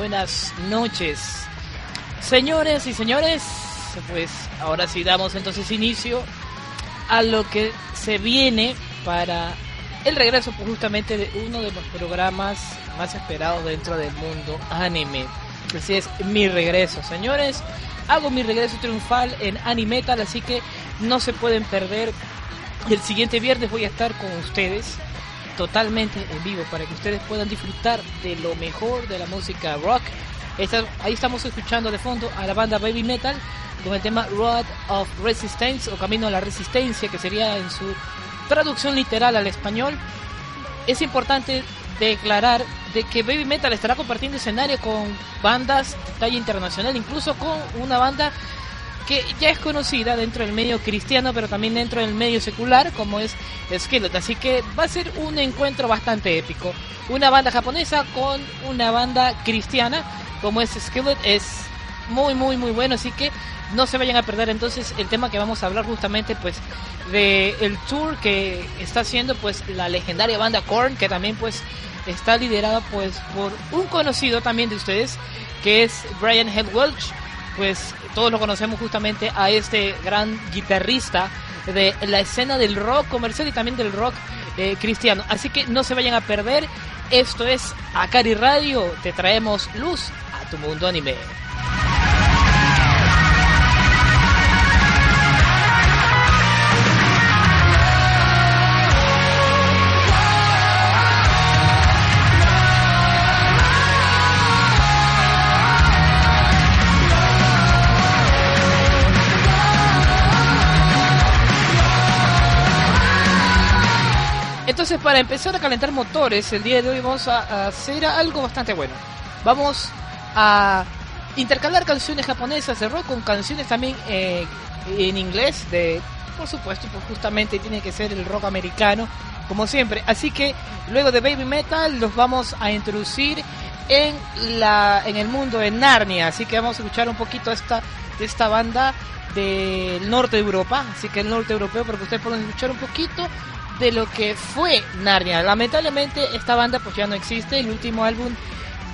buenas noches. Señores y señores, pues ahora sí damos entonces inicio a lo que se viene para el regreso pues, justamente de uno de los programas más esperados dentro del mundo anime. Así es, mi regreso, señores. Hago mi regreso triunfal en Animetal, así que no se pueden perder. El siguiente viernes voy a estar con ustedes totalmente en vivo para que ustedes puedan disfrutar de lo mejor de la música rock. ahí estamos escuchando de fondo a la banda Baby Metal con el tema Road of Resistance o Camino a la Resistencia, que sería en su traducción literal al español. Es importante declarar de que Baby Metal estará compartiendo escenario con bandas de talla internacional, incluso con una banda que ya es conocida dentro del medio cristiano, pero también dentro del medio secular, como es Skillet. Así que va a ser un encuentro bastante épico. Una banda japonesa con una banda cristiana, como es Skillet, es muy, muy, muy bueno. Así que no se vayan a perder entonces el tema que vamos a hablar justamente, pues, de tour que está haciendo, pues, la legendaria banda Korn, que también, pues, está liderada, pues, por un conocido también de ustedes, que es Brian Head Welch pues todos lo conocemos justamente a este gran guitarrista de la escena del rock comercial y también del rock eh, cristiano. Así que no se vayan a perder. Esto es Akari Radio. Te traemos luz a tu mundo anime. Entonces, para empezar a calentar motores, el día de hoy vamos a, hacer algo bastante bueno. Vamos a intercalar canciones japonesas de rock con canciones también eh, en inglés, de, por supuesto, pues justamente tiene que ser el rock americano, como siempre. Así que luego de Baby Metal los vamos a introducir en la en el mundo de Narnia. Así que vamos a escuchar un poquito esta, esta banda del norte de Europa, así que el norte europeo, para que ustedes puedan escuchar un poquito de lo que fue Narnia. Lamentablemente esta banda pues ya no existe. El último álbum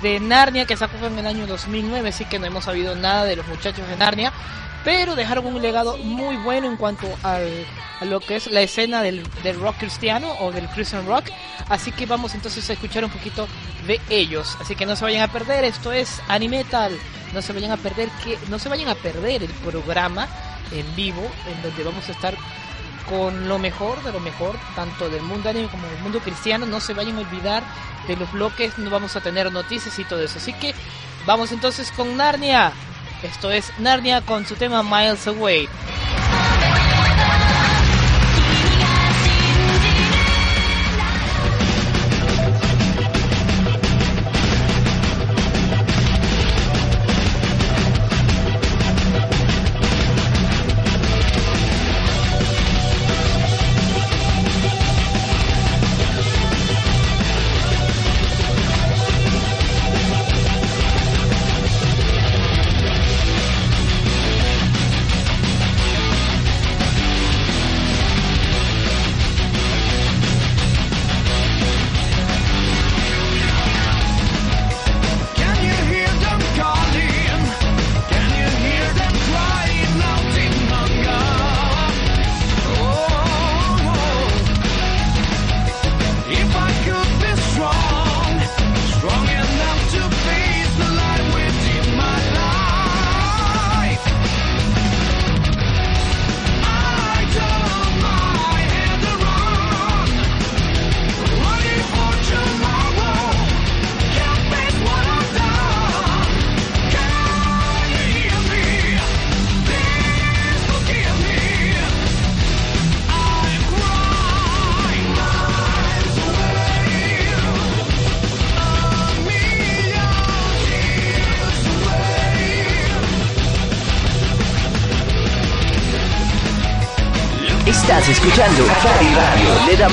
de Narnia que sacó en el año 2009, así que no hemos sabido nada de los muchachos de Narnia. Pero dejaron un legado muy bueno en cuanto al, a lo que es la escena del, del rock cristiano o del Christian rock. Así que vamos entonces a escuchar un poquito de ellos. Así que no se vayan a perder, esto es Animetal. No se vayan a perder que no se vayan a perder el programa en vivo en donde vamos a estar con lo mejor de lo mejor, tanto del mundo anime como del mundo cristiano. No se vayan a olvidar de los bloques, no vamos a tener noticias y todo eso. Así que vamos entonces con Narnia. Esto es Narnia con su tema Miles Away.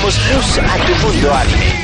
Radio. Le damos luz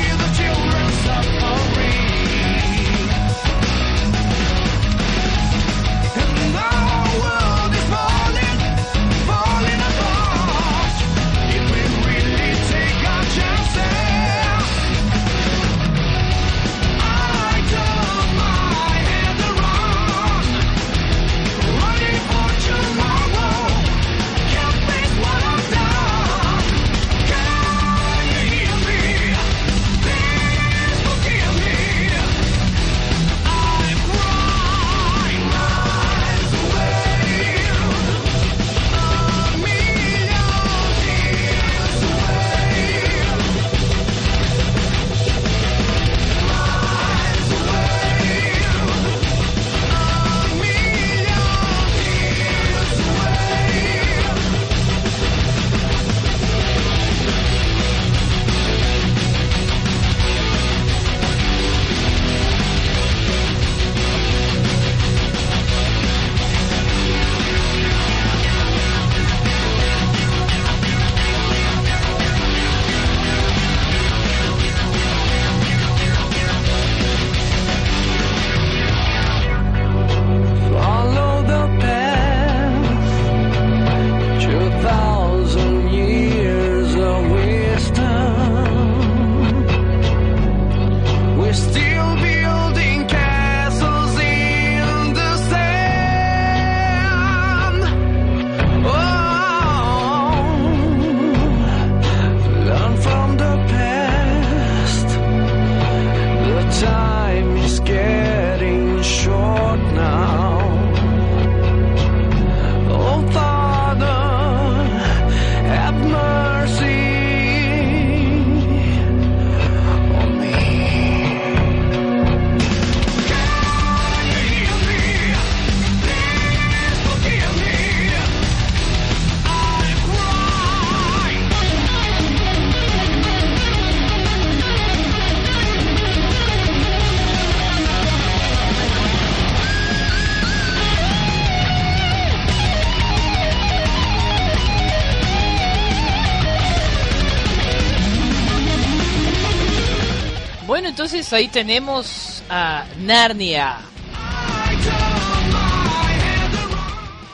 entonces ahí tenemos a Narnia.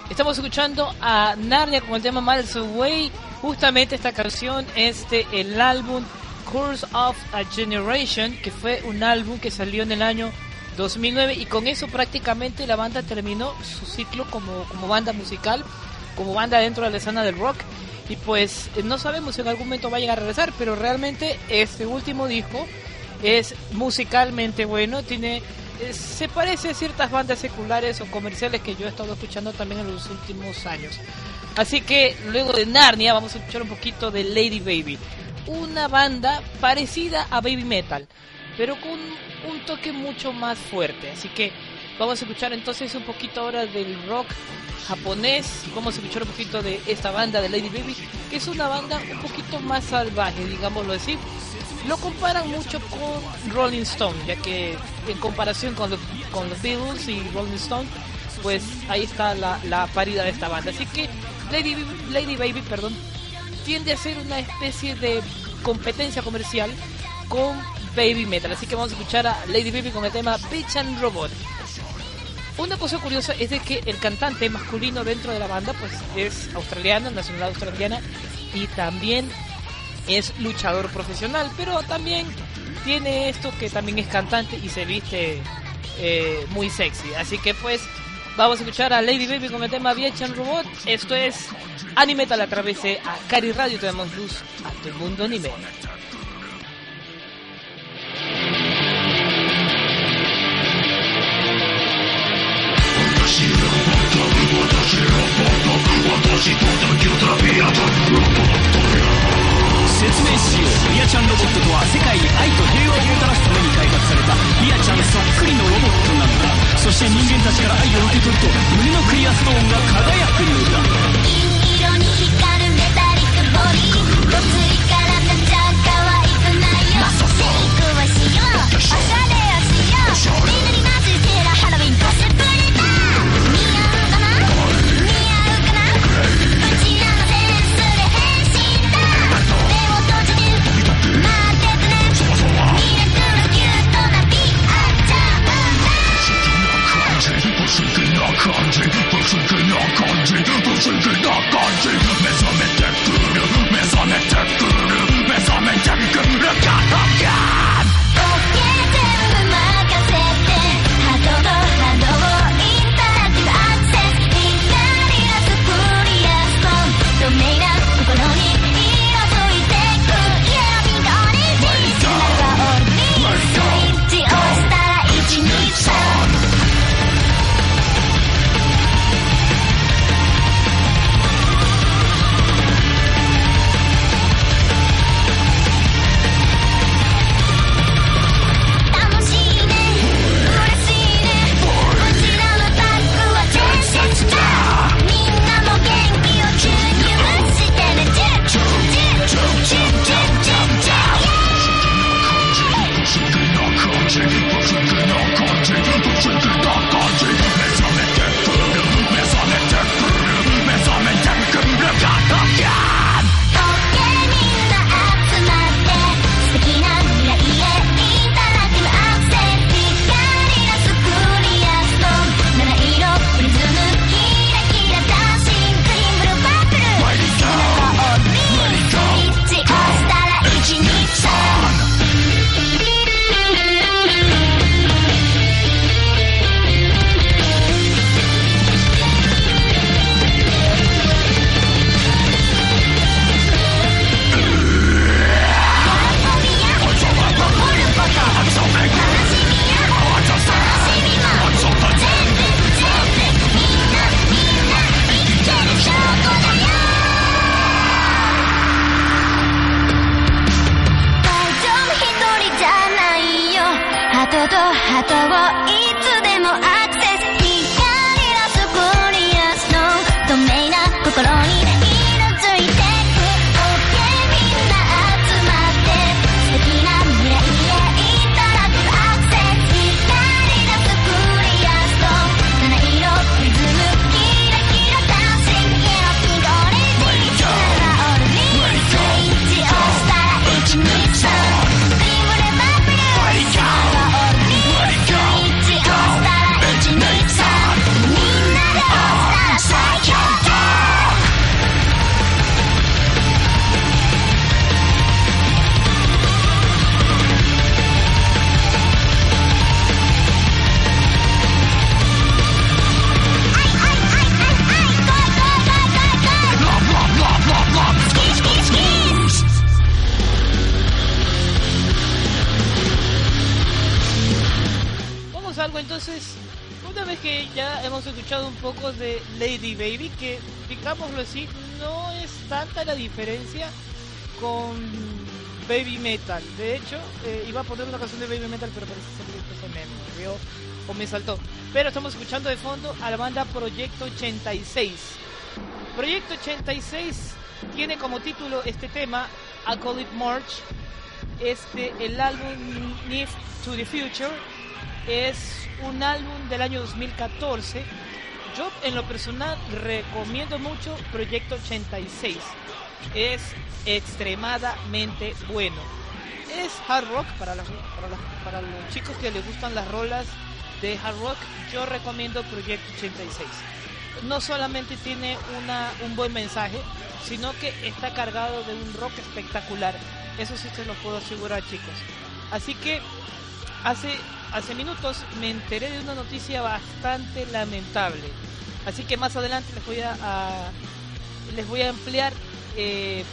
Estamos escuchando a Narnia con el tema Miles Away. Justamente esta canción es de el álbum Curse of a Generation, que fue un álbum que salió en el año 2009 y con eso prácticamente la banda terminó su ciclo como, como banda musical, como banda dentro de la escena del rock y pues eh, no sabemos si en algún momento va a llegar a regresar, pero realmente este último disco es musicalmente bueno, tiene eh, se parece a ciertas bandas seculares o comerciales que yo he estado escuchando también en los últimos años. Así que luego de Narnia vamos a escuchar un poquito de Lady Baby, una banda parecida a Baby Metal, pero con un toque mucho más fuerte. Así que vamos a escuchar entonces un poquito ahora del rock japonés. Vamos a escuchar un poquito de esta banda de Lady Baby, que es una banda un poquito más salvaje, digámoslo así. Lo comparan mucho con Rolling Stone, ya que en comparación con los, Beatles y Rolling Stone, pues ahí está la, la parida de esta banda. Así que Lady, Lady Baby perdón, tiende a ser una especie de competencia comercial con Baby Metal. Así que vamos a escuchar a Lady Baby con el tema Bitch and Robot. Una cosa curiosa es de que el cantante masculino dentro de la banda pues es australiano, nacionalidad australiana y también es luchador profesional, pero también tiene esto que también es cantante y se viste eh, muy sexy. Así que pues vamos a escuchar a Lady Baby con el tema Vietchan Robot. Esto es Animetal a través de Cari Radio. Tenemos luz a todo el mundo anime. して人間たちから愛を受け取ると胸のクリアストーンが輝くのだ。Escuchado un poco de Lady Baby, que digámoslo así, no es tanta la diferencia con Baby Metal. De hecho, eh, iba a poner una canción de Baby Metal, pero parece que se me movió o me saltó. Pero estamos escuchando de fondo a la banda Proyecto 86. Proyecto 86 tiene como título este tema, A Call It March. Este, el álbum Need to the Future es un álbum del año 2014. Yo en lo personal recomiendo mucho Proyecto 86. Es extremadamente bueno. Es hard rock para, los chicos que les gustan las rolas de hard rock. Yo recomiendo Proyecto 86. No solamente tiene una, un buen mensaje, sino que está cargado de un rock espectacular. Eso sí se lo puedo asegurar chicos. Así que hace hace minutos me enteré de una noticia bastante lamentable. Así que más adelante les voy a, les voy a ampliar eh,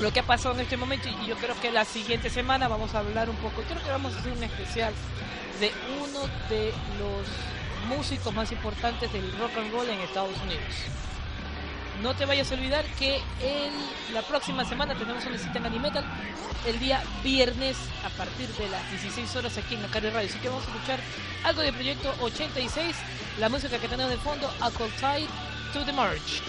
lo que ha pasado en este momento y yo creo que la siguiente semana vamos a hablar un poco, creo que vamos a hacer un especial de uno de los músicos más importantes del rock and roll en Estados Unidos. No te vayas a olvidar que la próxima semana tenemos una cita en Animetal el día viernes a partir de las 16 horas aquí en la Carre Radio. Así que vamos a escuchar algo de Proyecto 86, la música que tenemos de fondo, A Cold Tide to the March.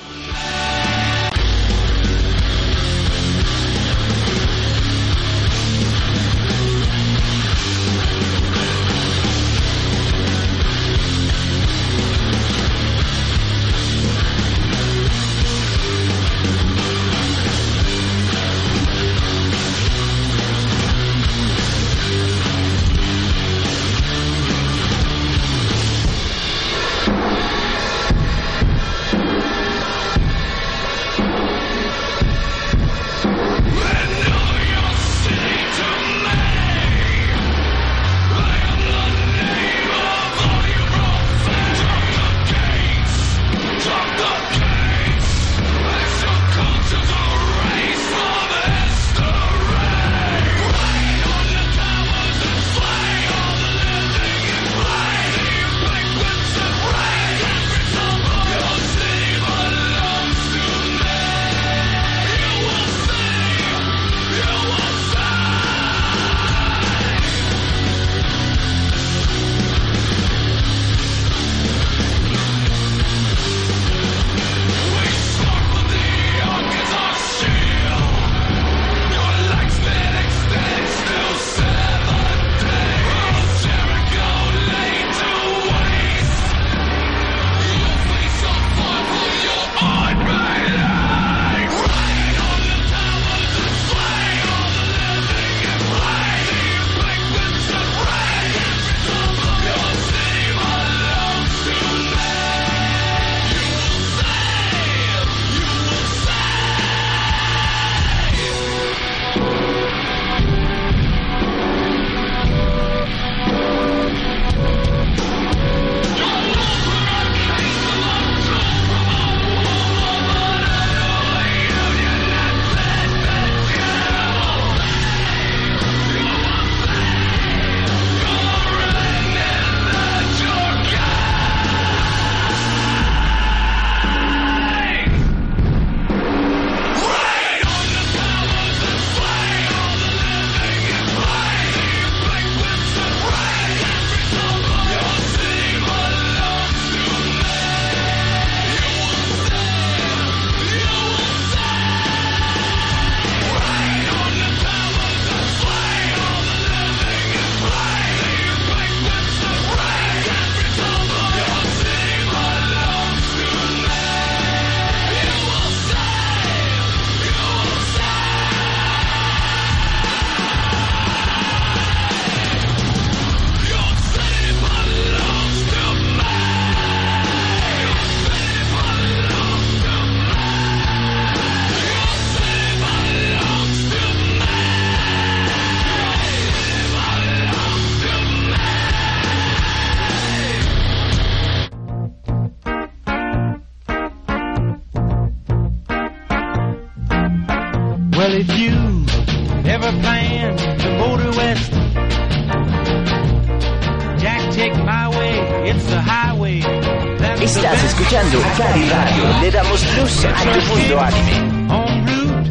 Estás escuchando Cari Radio. Le damos luz a tu mundo anime. On Route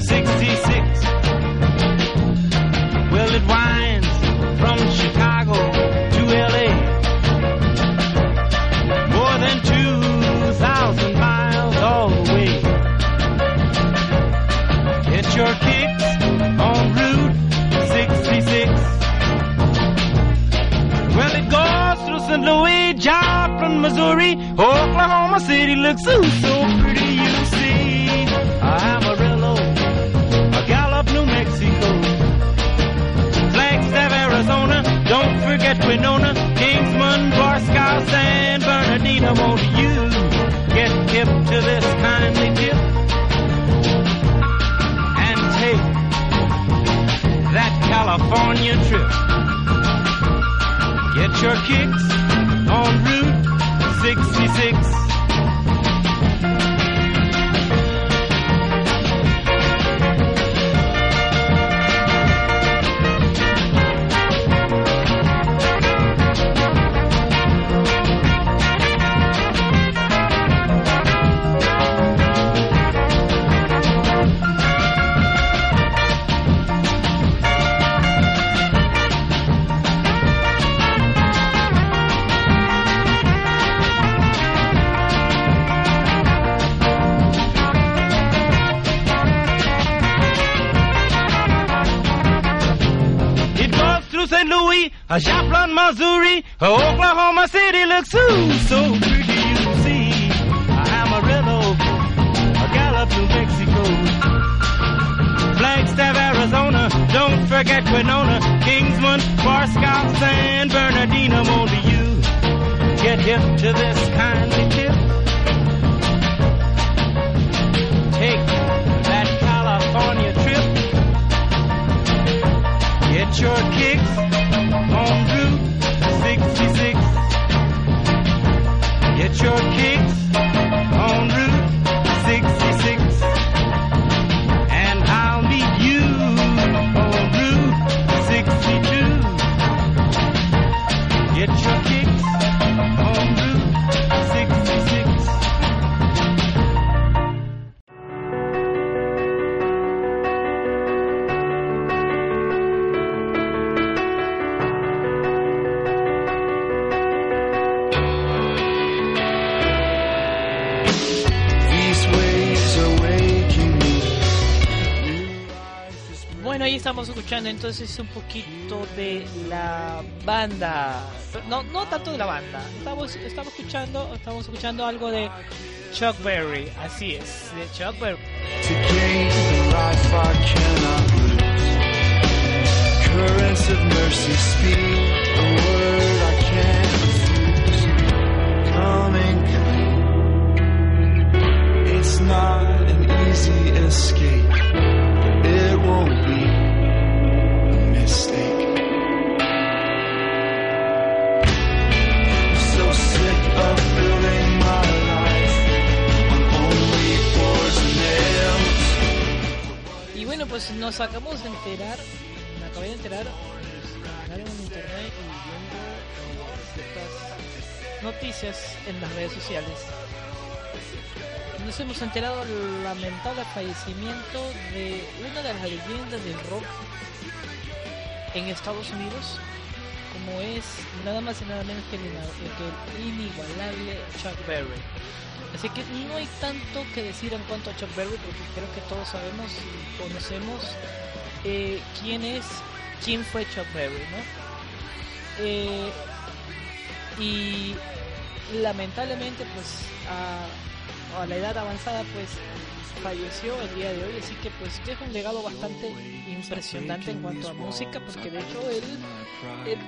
66. Well, it winds. Missouri, Oklahoma City looks so, so pretty, you see. Amarillo, a Gallup, New Mexico, Flagstaff, Arizona, don't forget Winona, Kingsman, Barstow, San Bernardino, won't you get hip to this kindly tip and take that California trip. Get your kicks on Route 66. St. Louis, uh, Joplin, Missouri, uh, Oklahoma City looks ooh, so pretty you see. Uh, Amarillo, uh, Gallup, New Mexico, Flagstaff, Arizona, don't forget Winona, Kingsman, Barstow, San Bernardino, won't you get hip to this kindly tip? Get your kicks on Route 66. Get your kicks estamos escuchando entonces un poquito de la banda. No, no tanto de la banda. Estamos, estamos escuchando, estamos escuchando algo de Chuck Berry. Así es, de Chuck Berry. It's not an easy escape. Nos acabamos de enterar, me acabé de enterar, en internet y viendo eh, ciertas noticias en las redes sociales. Nos hemos enterado del lamentable fallecimiento de una de las leyendas del rock en Estados Unidos, como es nada más y nada menos que el inigualable Chuck Berry. Así que no hay tanto que decir en cuanto a Chuck Berry, porque creo que todos sabemos y conocemos eh, quién es, quién fue Chuck Berry, ¿no? Eh, y lamentablemente, pues a, la edad avanzada, pues falleció el día de hoy, así que pues deja un legado bastante impresionante en cuanto a música, porque de hecho él, él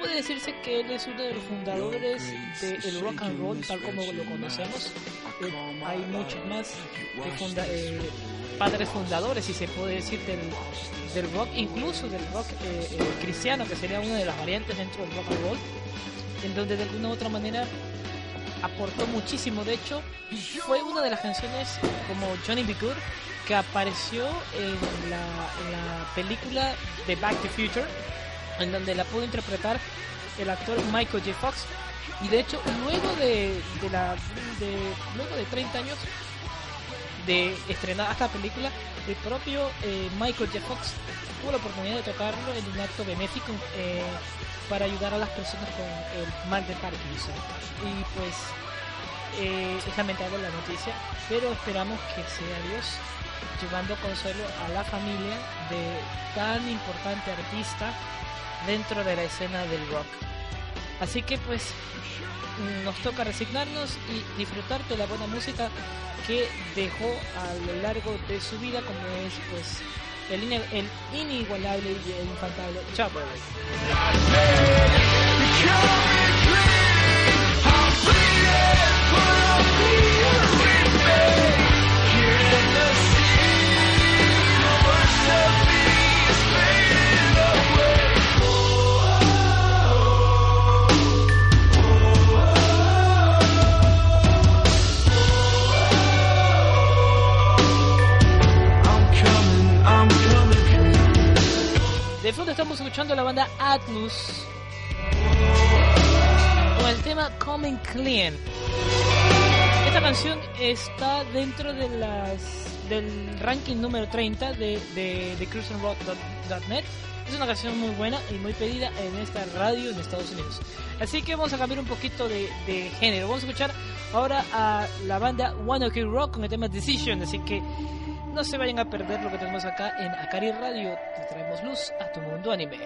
puede decirse que él es uno de los fundadores del rock and roll tal como lo conocemos. Eh, hay muchos más de funda- eh, padres fundadores, si se puede decir, del, del rock, incluso del rock eh, eh, cristiano, que sería una de las variantes dentro del rock and roll, en donde de alguna u otra manera aportó muchísimo. De hecho, fue una de las canciones como Johnny B. Good que apareció en la, en la película de Back to Future, en donde la pudo interpretar el actor Michael J. Fox. Y de hecho, luego de, la luego de 30 años de estrenar esta película, el propio eh, Michael J. Fox tuvo la oportunidad de tocarlo en un acto benéfico eh, para ayudar a las personas con el mal de Parkinson. Y pues eh, es lamentable la noticia, pero esperamos que sea Dios llevando consuelo a la familia de tan importante artista dentro de la escena del rock. Así que pues nos toca resignarnos y disfrutar de la buena música que dejó a lo largo de su vida como es pues el, inigualable y el infantable Chuck De fondo estamos escuchando la banda Atlus con el tema Coming Clean. Esta canción está dentro de las del ranking número 30 de, de, de cruisingrock.net. Es una canción muy buena y muy pedida en esta radio en Estados Unidos. Así que vamos a cambiar un poquito de, de género. Vamos a escuchar ahora a la banda One Ok Rock con el tema Decision. Así que no se vayan a perder lo que tenemos acá en Akari Radio. Te traemos luz a tu mundo anime.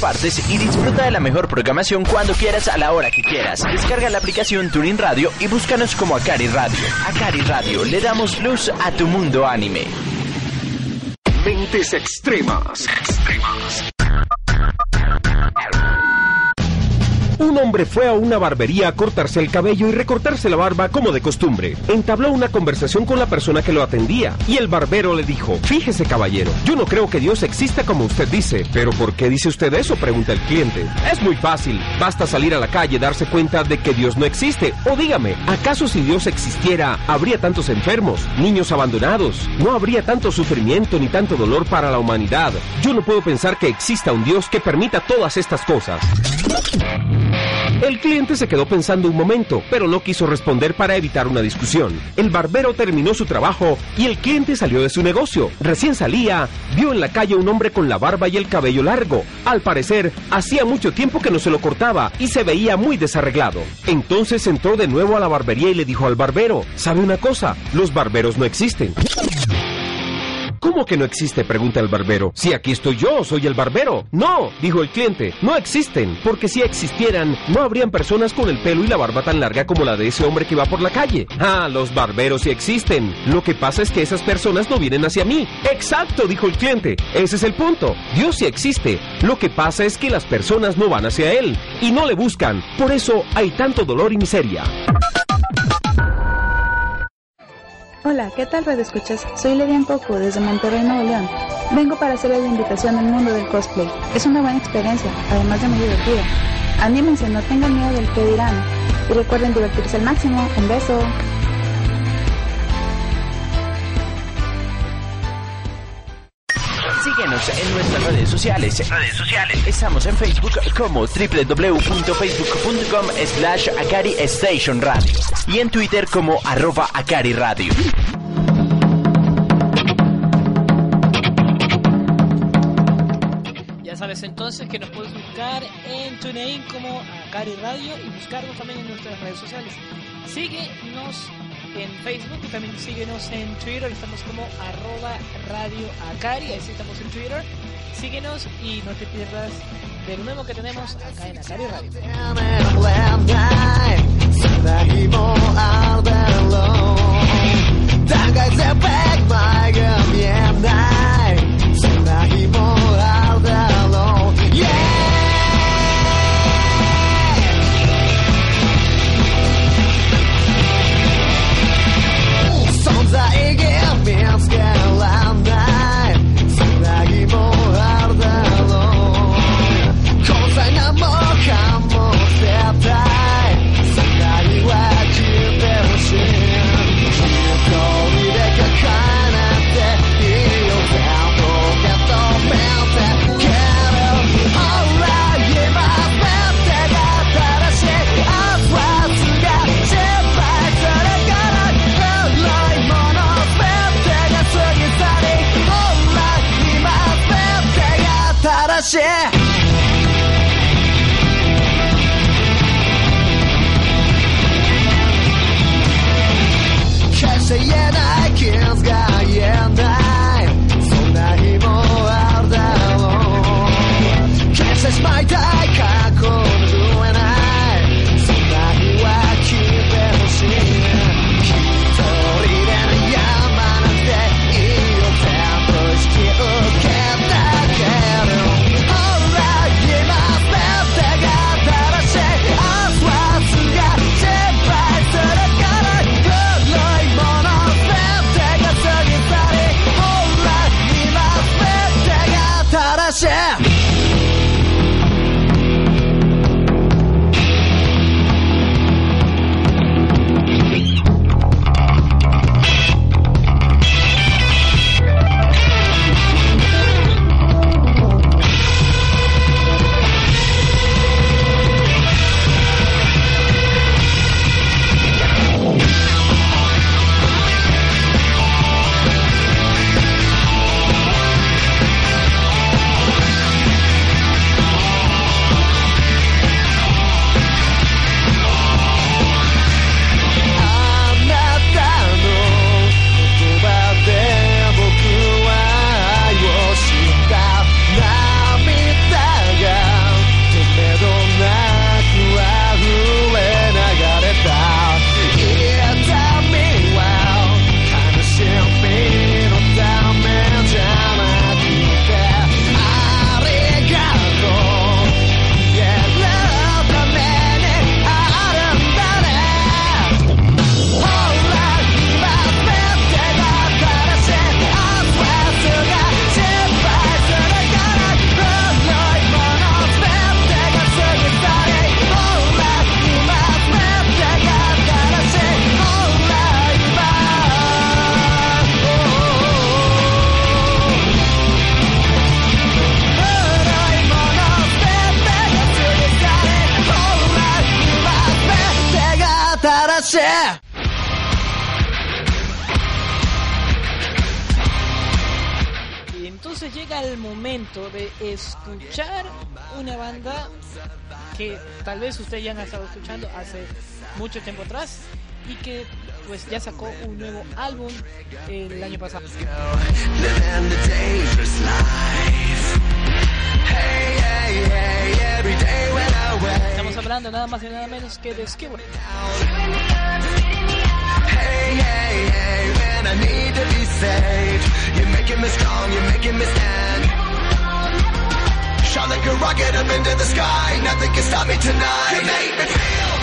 Partes y disfruta de la mejor programación cuando quieras a la hora que quieras. Descarga la aplicación Tuning Radio y búscanos como Akari Radio. Akari Radio, le damos luz a tu mundo anime. Mentes extremas. Extremas. Un hombre fue a una barbería a cortarse el cabello y recortarse la barba como de costumbre. Entabló una conversación con la persona que lo atendía y el barbero le dijo, fíjese caballero, yo no creo que Dios exista como usted dice, pero ¿por qué dice usted eso? pregunta el cliente. Es muy fácil, basta salir a la calle y darse cuenta de que Dios no existe. O dígame, ¿acaso si Dios existiera, habría tantos enfermos, niños abandonados? No habría tanto sufrimiento ni tanto dolor para la humanidad. Yo no puedo pensar que exista un Dios que permita todas estas cosas. El cliente se quedó pensando un momento, pero no quiso responder para evitar una discusión. El barbero terminó su trabajo y el cliente salió de su negocio. Recién salía, vio en la calle un hombre con la barba y el cabello largo. Al parecer, hacía mucho tiempo que no se lo cortaba y se veía muy desarreglado. Entonces entró de nuevo a la barbería y le dijo al barbero, ¿sabe una cosa? Los barberos no existen. ¿Cómo que no existe? pregunta el barbero. Si aquí estoy yo, soy el barbero. No, dijo el cliente, no existen, porque si existieran, no habrían personas con el pelo y la barba tan larga como la de ese hombre que va por la calle. Ah, los barberos sí existen. Lo que pasa es que esas personas no vienen hacia mí. Exacto, dijo el cliente. Ese es el punto. Dios sí existe. Lo que pasa es que las personas no van hacia él y no le buscan. Por eso hay tanto dolor y miseria. Hola, ¿qué tal Radio Escuchas? Soy Ledian Coco desde Monterrey, Nuevo León. Vengo para hacerles la invitación al mundo del cosplay. Es una buena experiencia, además de muy divertida. Anímense, no tengan miedo del que dirán. Y recuerden divertirse al máximo. Un beso. En nuestras redes sociales. Redes sociales. Estamos en Facebook como www.facebook.com slash Akari Station Radio y en Twitter como arroba Akari Radio. Ya sabes entonces que nos puedes buscar en TuneIn como Akari Radio y buscarnos también en nuestras redes sociales. Síguenos en Facebook y también síguenos en Twitter, estamos como arroba radio Acari, así estamos en Twitter. Síguenos y no te pierdas de lo nuevo que tenemos acá en Acari Radio. Fosse. Yeah, that kid's got que tal vez ustedes ya han estado escuchando hace mucho tiempo atrás y que pues ya sacó un nuevo álbum el año pasado. Estamos hablando nada más y nada menos que de Skillet. Like a rocket up into the sky. Nothing can stop me tonight. You made me feel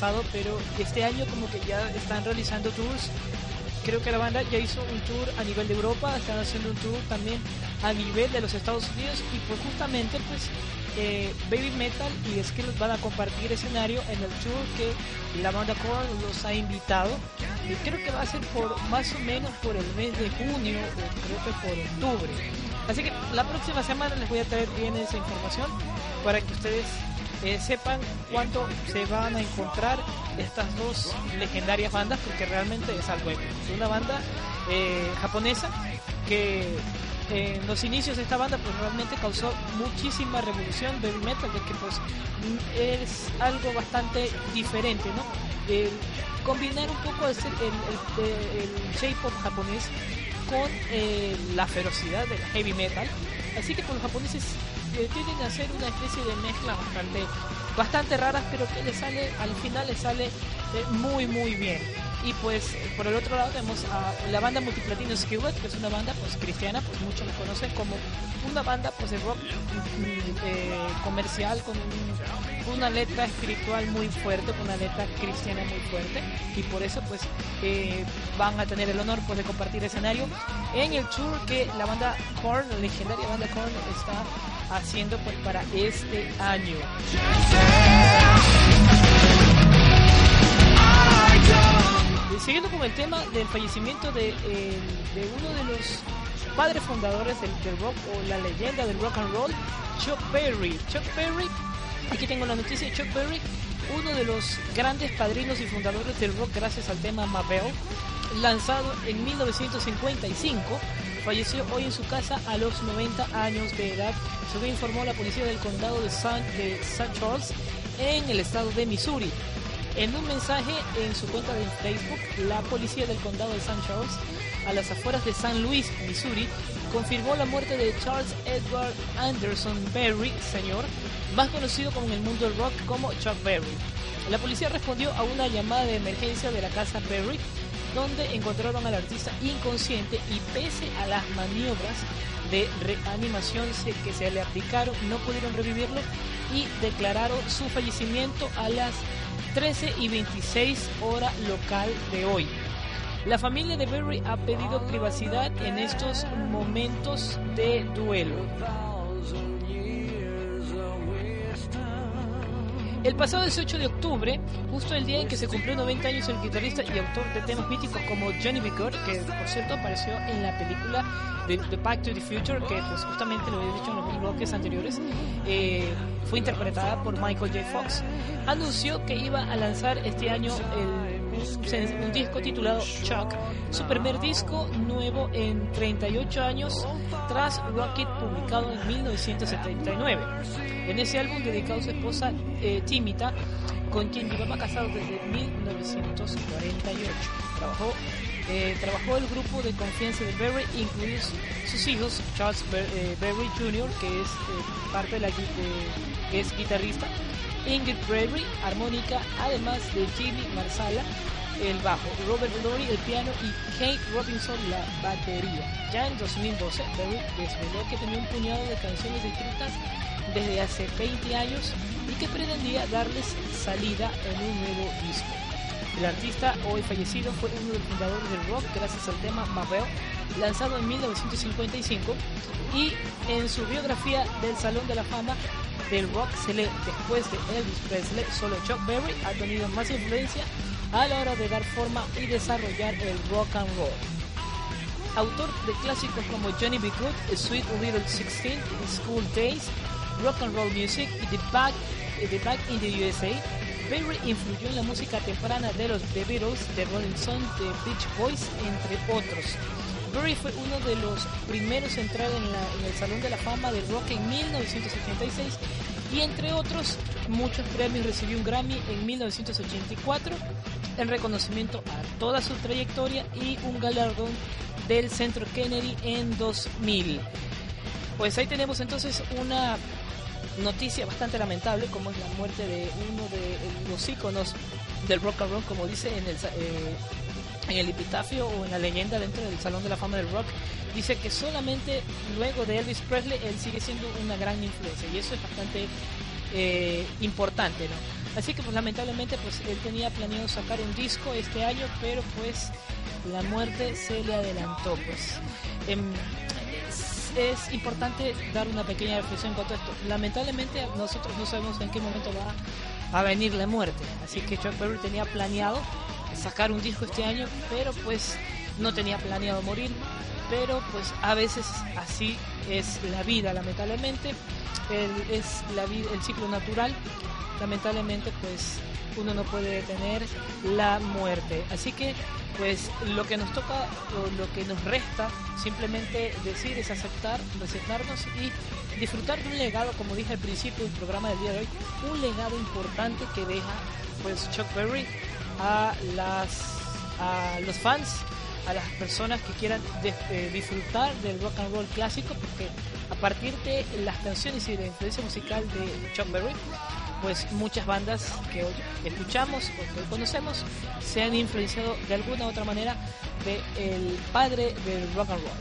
pasado, pero este año como que ya están realizando tours. Creo que la banda ya hizo un tour a nivel de Europa, están haciendo un tour también a nivel de los Estados Unidos y pues justamente pues eh, Baby Metal y Skillet van a compartir escenario en el tour que la banda Korn los ha invitado. Y creo que va a ser por más o menos por el mes de junio o creo que por octubre. Así que la próxima semana les voy a traer bien esa información para que ustedes eh, sepan cuánto se van a encontrar estas dos legendarias bandas porque realmente es algo épico. Una banda eh, japonesa que en los inicios de esta banda pues realmente causó muchísima revolución del metal de que pues es algo bastante diferente no combinar un poco el, el, el, el J-pop japonés con eh, la ferocidad del heavy metal así que pues los japoneses eh, tienden a hacer una especie de mezcla bastante, bastante raras, pero que le sale, al final le sale eh, muy muy bien. Y pues por el otro lado tenemos a la banda Multiplatino Skillet, que es una banda pues cristiana, pues muchos la conocen como una banda pues de rock mm, eh, comercial con una letra espiritual muy fuerte, con una letra cristiana muy fuerte y por eso pues eh, van a tener el honor pues de compartir escenario en el tour que la banda Korn, la legendaria banda Korn está haciendo pues para este año. Siguiendo con el tema del fallecimiento de, eh, de uno de los padres fundadores del, del rock o la leyenda del rock and roll, Chuck Berry. Chuck Berry, aquí tengo la noticia, Chuck Berry, uno de los grandes padrinos y fundadores del rock gracias al tema Mabel, lanzado en 1955, falleció hoy en su casa a los 90 años de edad, según informó la policía del condado de San, de St. Charles en el estado de Missouri. En un mensaje en su cuenta de Facebook, la policía del condado de St. Charles, a las afueras de San Luis, Missouri, confirmó la muerte de Charles Edward Anderson Berry, señor, más conocido en el mundo del rock como Chuck Berry. La policía respondió a una llamada de emergencia de la casa Berry, donde encontraron al artista inconsciente y pese a las maniobras de reanimación que se le aplicaron, no pudieron revivirlo y declararon su fallecimiento a las 13 y 26 hora local de hoy. La familia de Berry ha pedido privacidad en estos momentos de duelo. El pasado 18 de octubre, justo el día en que se cumplió 90 años el guitarrista y autor de temas míticos como Johnny B. Que por cierto apareció en la película de, de Back to the Future, que pues justamente lo he dicho en los bloques anteriores, eh, fue interpretada por Michael J. Fox, anunció que iba a lanzar este año el- un, un disco titulado Chuck, su primer disco nuevo en 38 años tras Rocket publicado en 1979. En ese álbum dedicado a su esposa eh, Timita, con quien llevaba casado desde 1948. Trabajó, eh, trabajó el grupo de confianza de Berry, incluidos sus hijos, Charles eh, Berry Jr., que es eh, parte de la de- es guitarrista, Ingrid Berry, armónica, además de Jimmy Marsala, el bajo, Robert Lowry, el piano y Kate Robinson, la batería. Ya en 2012, Berry desveló que tenía un puñado de canciones escritas desde hace 20 años y que pretendía darles salida en un nuevo disco. El artista hoy fallecido fue uno de los fundadores del rock gracias al tema Mabel, lanzado en 1955 y en su biografía del Salón de la Fama del rock se lee después de Elvis Presley, solo Chuck Berry ha tenido más influencia a la hora de dar forma y desarrollar el rock and roll autor de clásicos como Johnny B. Good, Sweet Little Sixteen, School Days, Rock and Roll Music y The Back, eh, The Back in the USA, Berry influyó en la música temprana de los The Beatles, The Rolling Stones, The Beach Boys, entre otros. Berry fue uno de los primeros en entrar en, la- en el Salón de la Fama del Rock en 1986 y entre otros muchos premios recibió un Grammy en 1984 en reconocimiento a toda su trayectoria y un galardón del Centro Kennedy en 2000. Pues ahí tenemos entonces una noticia bastante lamentable como es la muerte de uno de los íconos del rock and roll, como dice en el, eh, en el epitafio o en la leyenda dentro del Salón de la Fama del Rock, dice que solamente luego de Elvis Presley él sigue siendo una gran influencia y eso es bastante eh, importante, ¿no? Así que pues lamentablemente pues él tenía planeado sacar un disco este año, pero pues la muerte se le adelantó, pues. Es, es importante dar una pequeña reflexión en cuanto a esto. Lamentablemente nosotros no sabemos en qué momento va a venir la muerte, así que Chuck Berry tenía planeado sacar un disco este año, pero pues no tenía planeado morir, pero pues a veces así es la vida, lamentablemente, el, es la vida, el ciclo natural, lamentablemente pues uno no puede detener la muerte, así que pues lo que nos toca o lo que nos resta simplemente decir es aceptar, resignarnos y disfrutar de un legado, como dije al principio del programa del día de hoy, un legado importante que deja pues Chuck Berry a los fans, a las personas que quieran de- eh, disfrutar del rock and roll clásico, porque a partir de las canciones y de la influencia musical de Chuck Berry, pues muchas bandas que hoy escuchamos o que hoy conocemos se han influenciado de alguna u otra manera de el padre del rock and roll.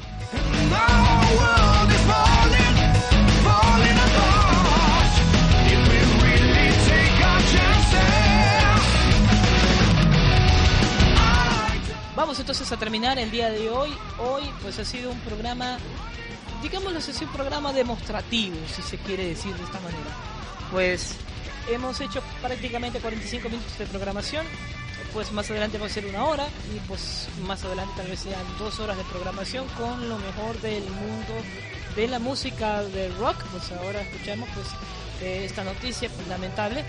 Vamos entonces a terminar el día de hoy. Hoy pues ha sido un programa, digámoslo así, un programa demostrativo, si se quiere decir de esta manera. Pues hemos hecho prácticamente 45 minutos de programación, pues más adelante va a ser una hora y pues más adelante tal vez sean dos horas de programación con lo mejor del mundo de la música del rock. Pues ahora escuchamos pues eh, esta noticia lamentable.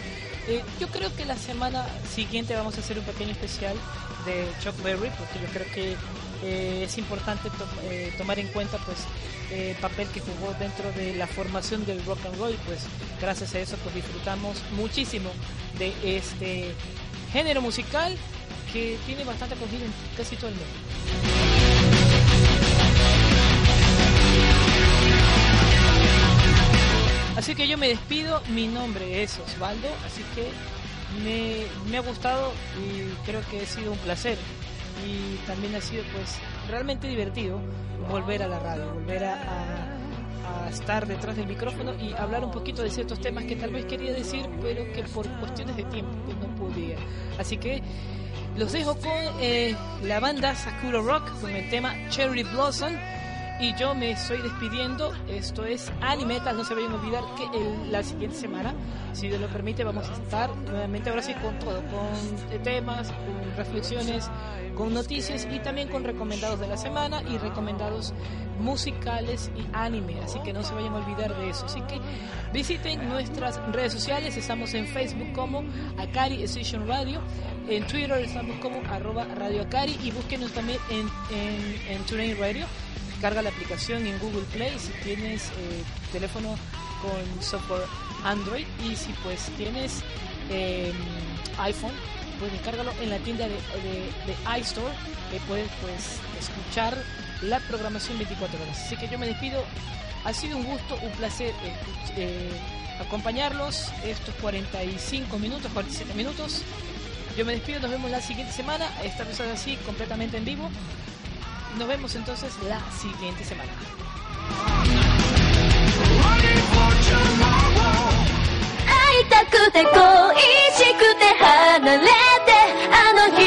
Eh, yo creo que la semana siguiente vamos a hacer un pequeño especial de Chuck Berry porque yo creo que eh, es importante eh, tomar en cuenta pues el papel que jugó dentro de la formación del rock and roll pues gracias a eso pues disfrutamos muchísimo de este género musical que tiene bastante acogida en casi todo el mundo. Así que yo me despido, mi nombre es Osvaldo, así que me, ha gustado y creo que ha sido un placer. Y también ha sido pues realmente divertido volver a la radio, volver a estar detrás del micrófono y hablar un poquito de ciertos temas que tal vez quería decir pero que por cuestiones de tiempo pues no podía. Así que los dejo con eh, la banda Sakura Rock con el tema Cherry Blossom y yo me estoy despidiendo. Esto es Animetal. No se vayan a olvidar que el- la siguiente semana, si Dios lo permite, vamos a estar nuevamente ahora sí con todo: con temas, con reflexiones, con noticias y también con recomendados de la semana y recomendados musicales y anime. Así que no se vayan a olvidar de eso. Así que visiten nuestras redes sociales. Estamos en Facebook como Akari Station Radio. En Twitter estamos como arroba Radio Akari y búsquenos también en, en, en TuneIn Radio. Descarga la aplicación en Google Play si tienes eh, teléfono con software Android y si pues tienes eh, iPhone pues descárgalo en la tienda de, de, de iStore que puedes pues escuchar la programación 24 horas. Así que yo me despido. Ha sido un gusto, un placer escuch- eh, acompañarlos estos 45 minutos, 47 minutos. Yo me despido, nos vemos la siguiente semana. Esta vez así, completamente en vivo. Nos vemos entonces la siguiente semana. 会いたくて恋しくて離れてあの日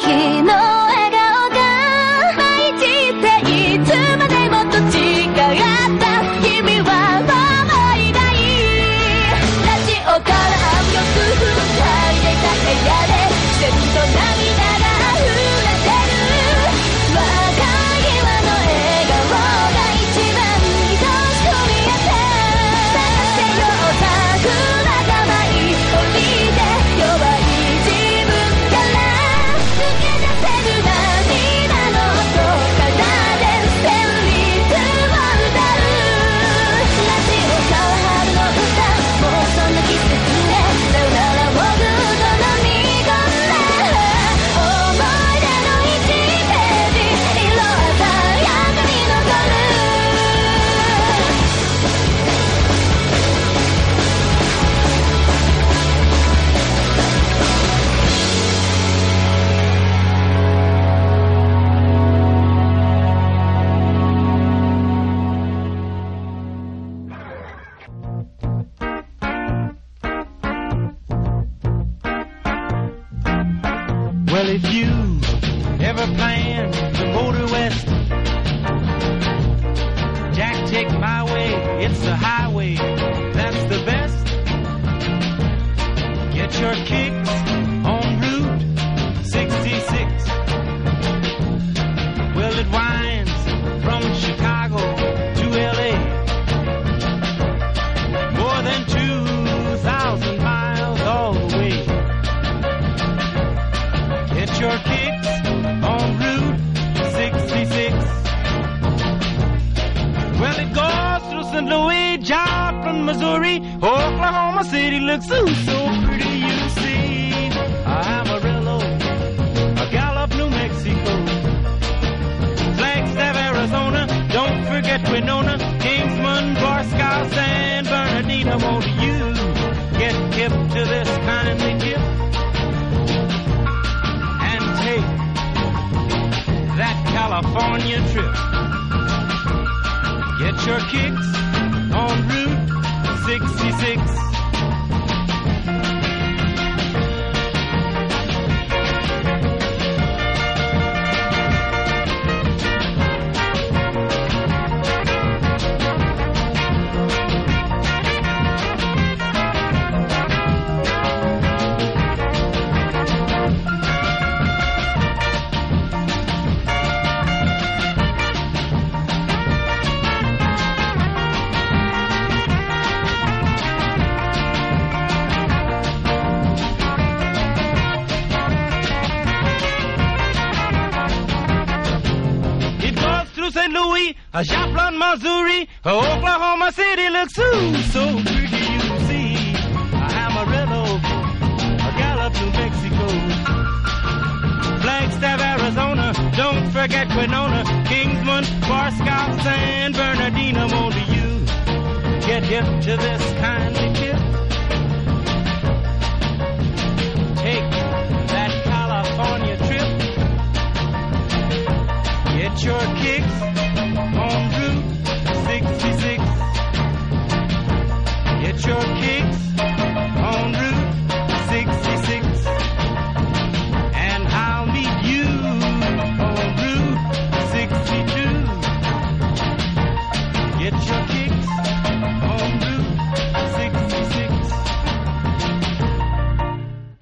日の California trip. Get your kicks on Route 66.